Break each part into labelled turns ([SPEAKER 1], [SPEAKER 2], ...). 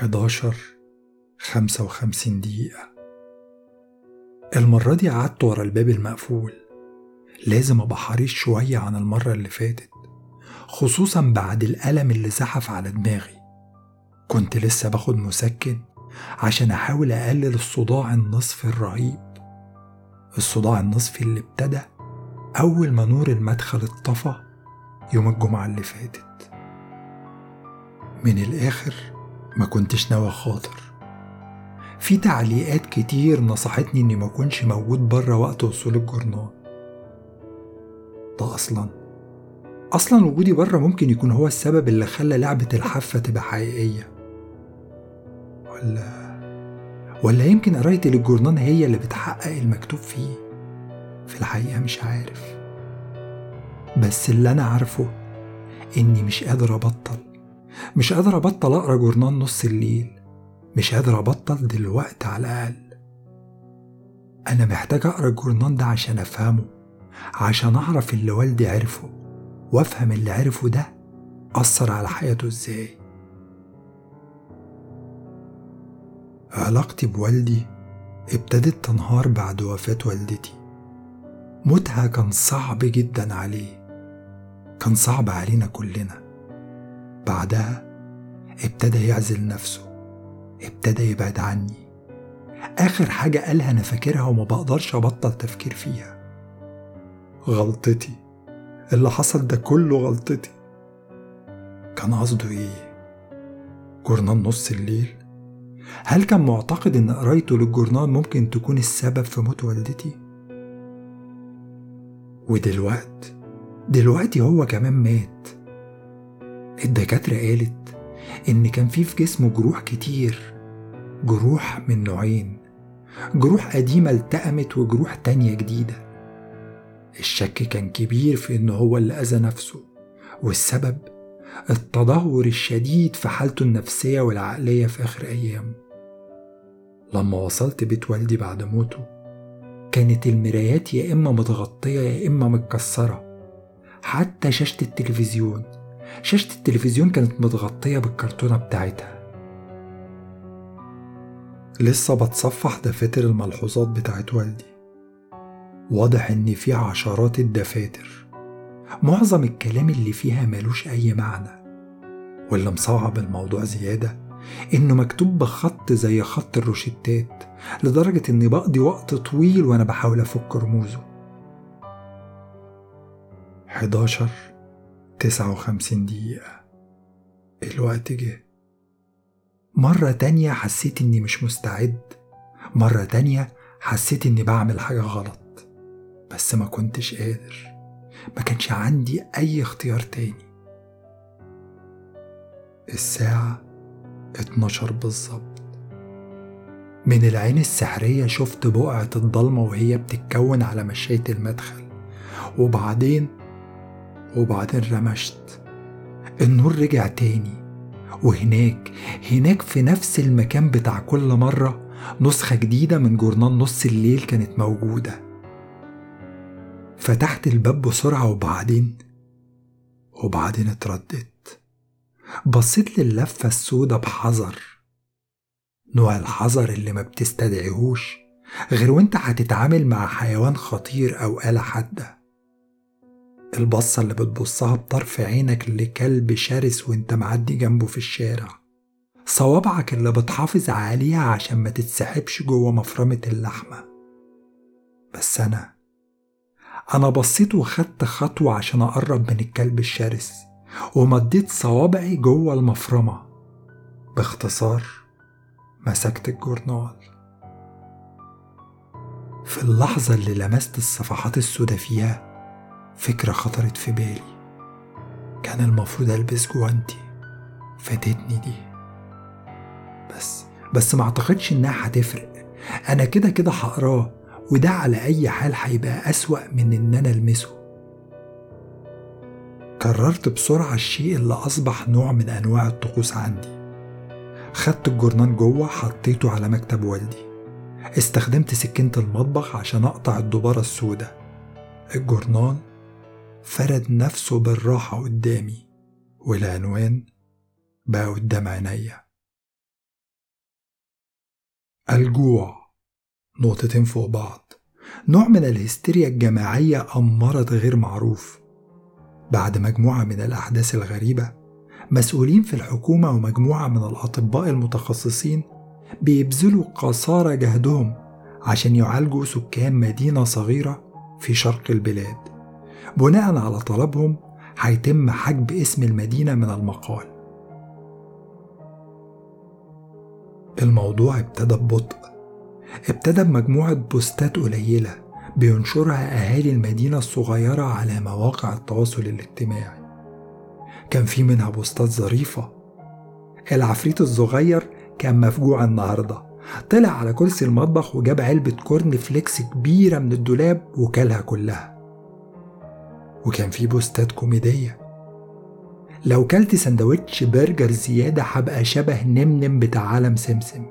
[SPEAKER 1] 11 55 دقيقة. المرة دي قعدت ورا الباب المقفول. لازم أبقى حريص شوية عن المرة اللي فاتت خصوصا بعد الألم اللي زحف على دماغي. كنت لسه باخد مسكن عشان أحاول أقلل الصداع النصفي الرهيب. الصداع النصفي اللي ابتدى أول ما نور المدخل اتطفى يوم الجمعة اللي فاتت. من الآخر ما كنتش ناوي خاطر. في تعليقات كتير نصحتني إني ما أكونش موجود بره وقت وصول الجورنال. ده أصلا. أصلا وجودي بره ممكن يكون هو السبب اللي خلى لعبة الحافة تبقى حقيقية. ولا ولا يمكن قرايتي للجورنان هي اللي بتحقق المكتوب فيه. في الحقيقة مش عارف. بس اللي أنا عارفه إني مش قادر أبطل. مش قادر أبطل أقرأ جورنان نص الليل. مش قادر أبطل دلوقتي على الأقل. أنا محتاج أقرأ الجورنان ده عشان أفهمه عشان أعرف اللي والدي عرفه وأفهم اللي عرفه ده أثر على حياته إزاي. علاقتي بوالدي ابتدت تنهار بعد وفاة والدتي. موتها كان صعب جدا عليه. كان صعب علينا كلنا. بعدها ابتدى يعزل نفسه ابتدى يبعد عني آخر حاجة قالها أنا فاكرها وما بقدرش أبطل تفكير فيها غلطتي اللي حصل ده كله غلطتي كان قصده إيه؟ جورنال نص الليل؟ هل كان معتقد إن قرايته للجورنال ممكن تكون السبب في موت والدتي؟ ودلوقت دلوقتي هو كمان مات الدكاترة قالت إن كان في في جسمه جروح كتير جروح من نوعين جروح قديمة التأمت وجروح تانية جديدة. الشك كان كبير في إن هو اللي أذى نفسه والسبب التدهور الشديد في حالته النفسية والعقلية في آخر أيامه لما وصلت بيت والدي بعد موته كانت المرايات يا إما متغطية يا إما متكسرة حتى شاشة التلفزيون شاشة التلفزيون كانت متغطية بالكرتونة بتاعتها. لسه بتصفح دفاتر الملحوظات بتاعت والدي. واضح إن في عشرات الدفاتر. معظم الكلام اللي فيها ملوش أي معنى. واللي مصعب الموضوع زيادة إنه مكتوب بخط زي خط الروشتات لدرجة إني بقضي وقت طويل وأنا بحاول أفك رموزه. 11 59 دقيقة. الوقت جه. مرة تانية حسيت إني مش مستعد. مرة تانية حسيت إني بعمل حاجة غلط. بس ما كنتش قادر. ما كانش عندي أي اختيار تاني. الساعة 12 بالظبط. من العين السحرية شفت بقعة الضلمة وهي بتتكون على مشاية المدخل. وبعدين وبعدين رمشت. النور رجع تاني وهناك هناك في نفس المكان بتاع كل مرة نسخة جديدة من جورنال نص الليل كانت موجودة. فتحت الباب بسرعة وبعدين وبعدين اترددت. بصيت لللفة السودة بحذر. نوع الحذر اللي ما بتستدعيهوش غير وانت هتتعامل مع حيوان خطير أو آلة حادة. البصة اللي بتبصها بطرف عينك لكلب شرس وانت معدي جنبه في الشارع. صوابعك اللي بتحافظ عليها عشان ما تتسحبش جوه مفرمة اللحمة. بس أنا أنا بصيت وخدت خطوة عشان أقرب من الكلب الشرس ومديت صوابعي جوه المفرمة. باختصار مسكت الجورنال. في اللحظة اللي لمست الصفحات السوداء فيها فكرة خطرت في بالي. كان المفروض ألبس جوانتي. فاتتني دي. بس بس ما أعتقدش إنها هتفرق. أنا كده كده هقراه وده على أي حال هيبقى أسوأ من إن أنا ألمسه. كررت بسرعة الشيء اللي أصبح نوع من أنواع الطقوس عندي. خدت الجورنان جوه حطيته على مكتب والدي. استخدمت سكينة المطبخ عشان أقطع الدبارة السوداء. الجورنال فرد نفسه بالراحة قدامي والعنوان بقى قدام عينيا. الجوع نقطتين فوق بعض. نوع من الهستيريا الجماعية أم مرض غير معروف. بعد مجموعة من الأحداث الغريبة مسؤولين في الحكومة ومجموعة من الأطباء المتخصصين بيبذلوا قصارى جهدهم عشان يعالجوا سكان مدينة صغيرة في شرق البلاد. بناء على طلبهم هيتم حجب اسم المدينة من المقال. الموضوع ابتدى ببطء. ابتدى بمجموعة بوستات قليلة بينشرها أهالي المدينة الصغيرة على مواقع التواصل الاجتماعي. كان في منها بوستات ظريفة. العفريت الصغير كان مفجوع النهارده. طلع على كرسي المطبخ وجاب علبة كورن فليكس كبيرة من الدولاب وكلها كلها. وكان في بوستات كوميدية. لو كلت سندوتش برجر زيادة هبقى شبه نمنم بتاع عالم سمسم.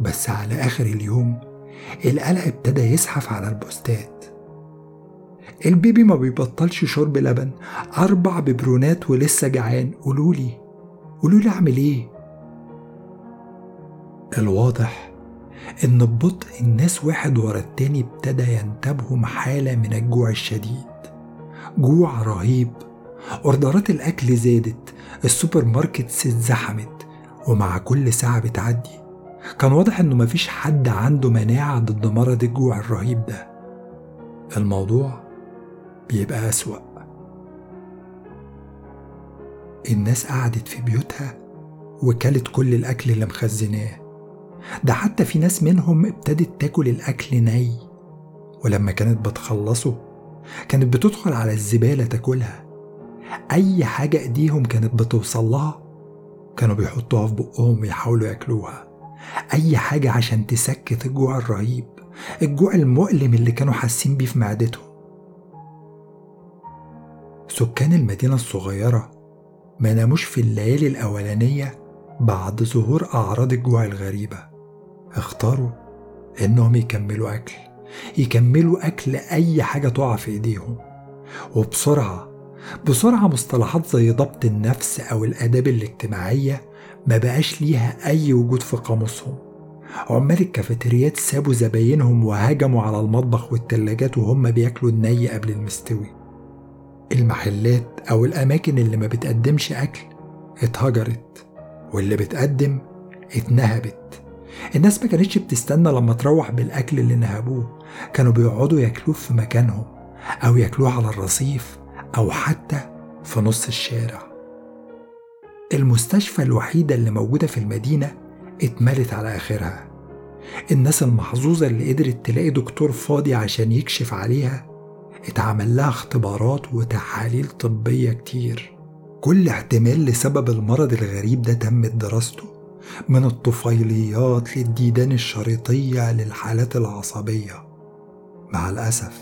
[SPEAKER 1] بس على آخر اليوم القلق ابتدى يزحف على البوستات. ال baby ما بيبطلش شرب لبن. أربع ببرونات ولسه جعان. قولولي قولولي أعمل إيه؟ الواضح إن ببطء الناس واحد ورا التاني ابتدى ينتابهم حالة من الجوع الشديد. جوع رهيب. أوردرات الأكل زادت. ال supermarkets اتزحمت ومع كل ساعة بتعدي كان واضح إنه مفيش حد عنده مناعة ضد مرض الجوع الرهيب ده. الموضوع بيبقى أسوأ. الناس قعدت في بيوتها وكلت كل الأكل اللي مخزناه. ده حتى في ناس منهم ابتدت تاكل الأكل ني ولما كانت بتخلصه كانت بتدخل على الزبالة تاكلها. أي حاجة إيديهم كانت بتوصل لها كانوا بيحطوها في بقهم ويحاولوا ياكلوها. أي حاجة عشان تسكت الجوع الرهيب الجوع المؤلم اللي كانوا حاسين بيه في معدتهم. سكان المدينة الصغيرة ما ناموش في الليالي الأولانية بعد ظهور أعراض الجوع الغريبة. اختاروا إنهم يكملوا أكل يكملوا أكل أي حاجة تقع في إيديهم. وبسرعة بسرعة مصطلحات زي ضبط النفس أو الآداب الاجتماعية ما بقاش ليها أي وجود في قاموسهم. عمال الكافيتريات سابوا زباينهم وهجموا على المطبخ والتلاجات وهم بياكلوا الني قبل المستوي. المحلات أو الأماكن اللي ما بتقدمش أكل اتهجرت. واللي بتقدم اتنهبت. الناس ما كانتش بتستنى لما تروح بالأكل اللي نهبوه. كانوا بيقعدوا ياكلوه في مكانهم أو ياكلوه على الرصيف أو حتى في نص الشارع. المستشفى الوحيدة اللي موجودة في المدينة اتملت على آخرها. الناس المحظوظة اللي قدرت تلاقي دكتور فاضي عشان يكشف عليها اتعمل لها اختبارات وتحاليل طبية كتير. كل احتمال لسبب المرض الغريب ده تمت دراسته من الطفيليات للديدان الشريطية للحالات العصبية. مع الأسف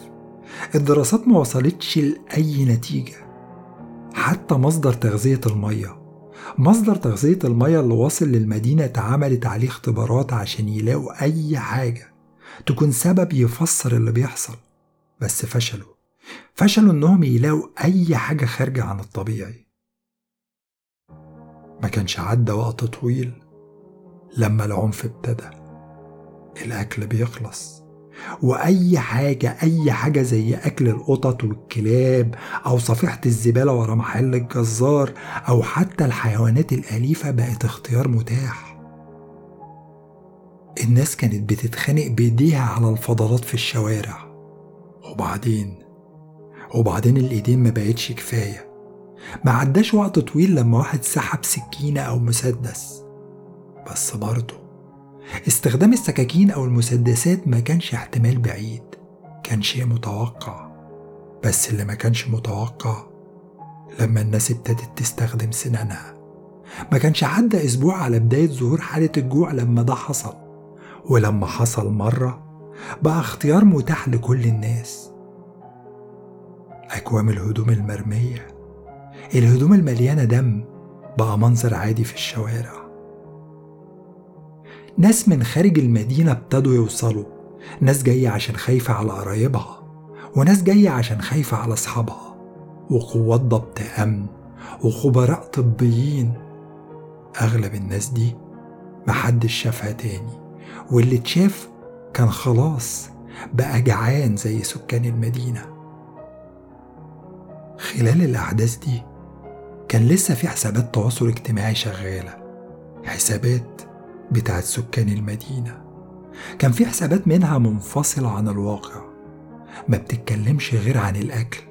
[SPEAKER 1] الدراسات ما وصلتش لأي نتيجة. حتى مصدر تغذية المية مصدر تغذية المية اللي واصل للمدينة اتعملت عليه اختبارات عشان يلاقوا أي حاجة تكون سبب يفسر اللي بيحصل. بس فشلوا فشلوا إنهم يلاقوا أي حاجة خارجة عن الطبيعي. ما كانش عدى وقت طويل لما العنف ابتدى. الأكل بيخلص وأي حاجة أي حاجة زي أكل القطط والكلاب أو صفيحة الزبالة ورا محل الجزار أو حتى الحيوانات الأليفة بقت اختيار متاح. الناس كانت بتتخانق بإيديها على الفضلات في الشوارع. وبعدين؟ وبعدين الإيدين ما بقتش كفاية. ما عداش وقت طويل لما واحد سحب سكينة أو مسدس. بس برضه استخدام السكاكين أو المسدسات ما كانش احتمال بعيد كان شيء متوقع. بس اللي ما كانش متوقع لما الناس ابتدت تستخدم سنانها. ما كانش عدى أسبوع على بداية ظهور حالة الجوع لما ده حصل. ولما حصل مرة بقى اختيار متاح لكل الناس. أكوام الهدوم المرمية. الهدوم المليانة دم بقى منظر عادي في الشوارع. ناس من خارج المدينة ابتدوا يوصلوا. ناس جاية عشان خايفة على قرايبها وناس جاية عشان خايفة على أصحابها. وقوات ضبط أمن وخبراء طبيين. أغلب الناس دي محدش شافها تاني. واللي اتشاف كان خلاص بقى جعان زي سكان المدينة. خلال الأحداث دي كان لسه في حسابات تواصل اجتماعي شغالة. حسابات بتاعت سكان المدينة. كان في حسابات منها منفصلة عن الواقع. ما بتتكلمش غير عن الأكل.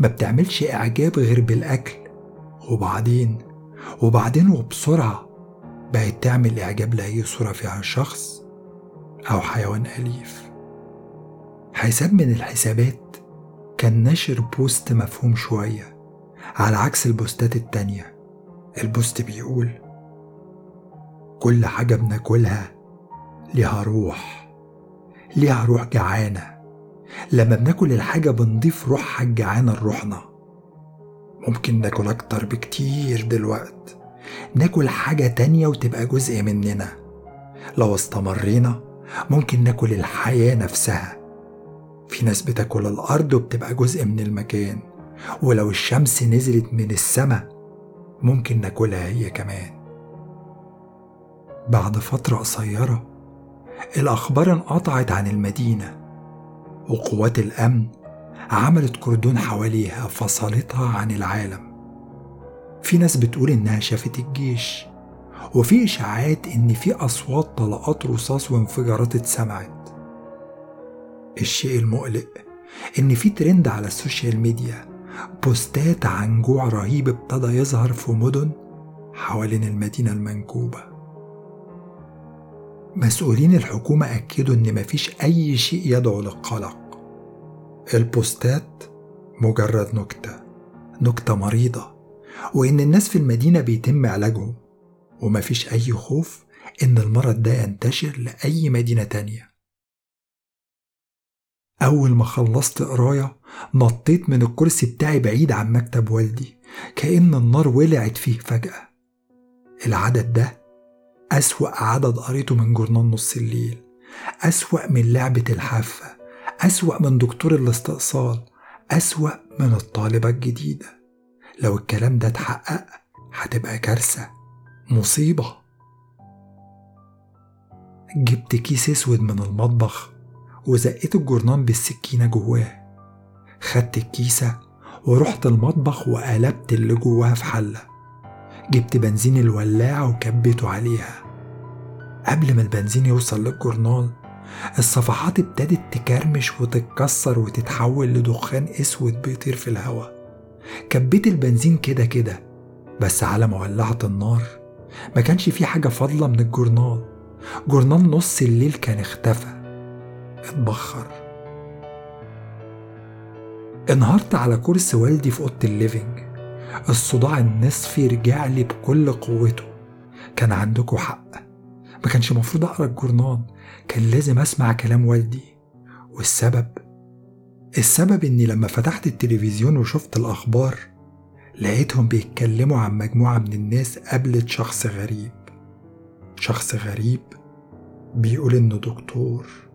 [SPEAKER 1] ما بتعملش إعجاب غير بالأكل. وبعدين؟ وبعدين وبسرعة بقت تعمل إعجاب لأي صورة فيها شخص أو حيوان أليف. حساب من الحسابات كان ناشر بوست مفهوم شوية على عكس البوستات التانية. البوست بيقول كل حاجة بناكلها ليها روح ليها روح جعانة. لما بناكل الحاجة بنضيف روحها الجعانة لروحنا. ممكن ناكل أكتر بكتير دلوقت. ناكل حاجة تانية وتبقى جزء مننا. لو استمرينا ممكن ناكل الحياة نفسها. في ناس بتاكل الأرض وبتبقى جزء من المكان ولو الشمس نزلت من السماء ممكن ناكلها هي كمان. بعد فترة قصيرة الأخبار انقطعت عن المدينة وقوات الأمن عملت كردون حواليها فصلتها عن العالم. في ناس بتقول إنها شافت الجيش وفي إشاعات إن في أصوات طلقات رصاص وانفجارات اتسمعت. الشيء المقلق إن في ترند على السوشيال ميديا بوستات عن جوع رهيب ابتدى يظهر في مدن حوالين المدينة المنكوبة. مسؤولين الحكومة أكدوا إن مفيش أي شيء يدعو للقلق. البوستات مجرد نكتة نكتة مريضة وإن الناس في المدينة بيتم علاجهم ومفيش أي خوف إن المرض ده ينتشر لأي مدينة تانية. أول ما خلصت قراية نطيت من الكرسي بتاعي بعيد عن مكتب والدي كأن النار ولعت فيه فجأة. العدد ده أسوأ عدد قريته من جورنال نص الليل أسوأ من لعبة الحافة أسوأ من دكتور الاستئصال أسوأ من الطالبة الجديدة. لو الكلام ده اتحقق هتبقى كارثة مصيبة. جبت كيس أسود من المطبخ وزقيت الجرنان بالسكينة جواه. خدت الكيسة ورحت المطبخ وقلبت اللي جواها في حلة. جبت بنزين الولاعة وكبيته عليها. قبل ما البنزين يوصل للجرنان الصفحات ابتدت تكرمش وتتكسر وتتحول لدخان أسود بيطير في الهواء كبيت البنزين كده كده بس على ما ولعت النار. ما كانش في حاجة فاضلة من الجورنال جورنال نص الليل كان اختفى. اتبخر انهارت على كرسي والدي في أوضة ال living. الصداع النصفي رجع لي بكل قوته. كان عندكم حق. ما كانش المفروض أقرأ الجورنال. كان لازم أسمع كلام والدي. والسبب؟ السبب إني لما فتحت التلفزيون وشفت الأخبار لقيتهم بيتكلموا عن مجموعة من الناس قابلت شخص غريب. شخص غريب بيقول إنه دكتور.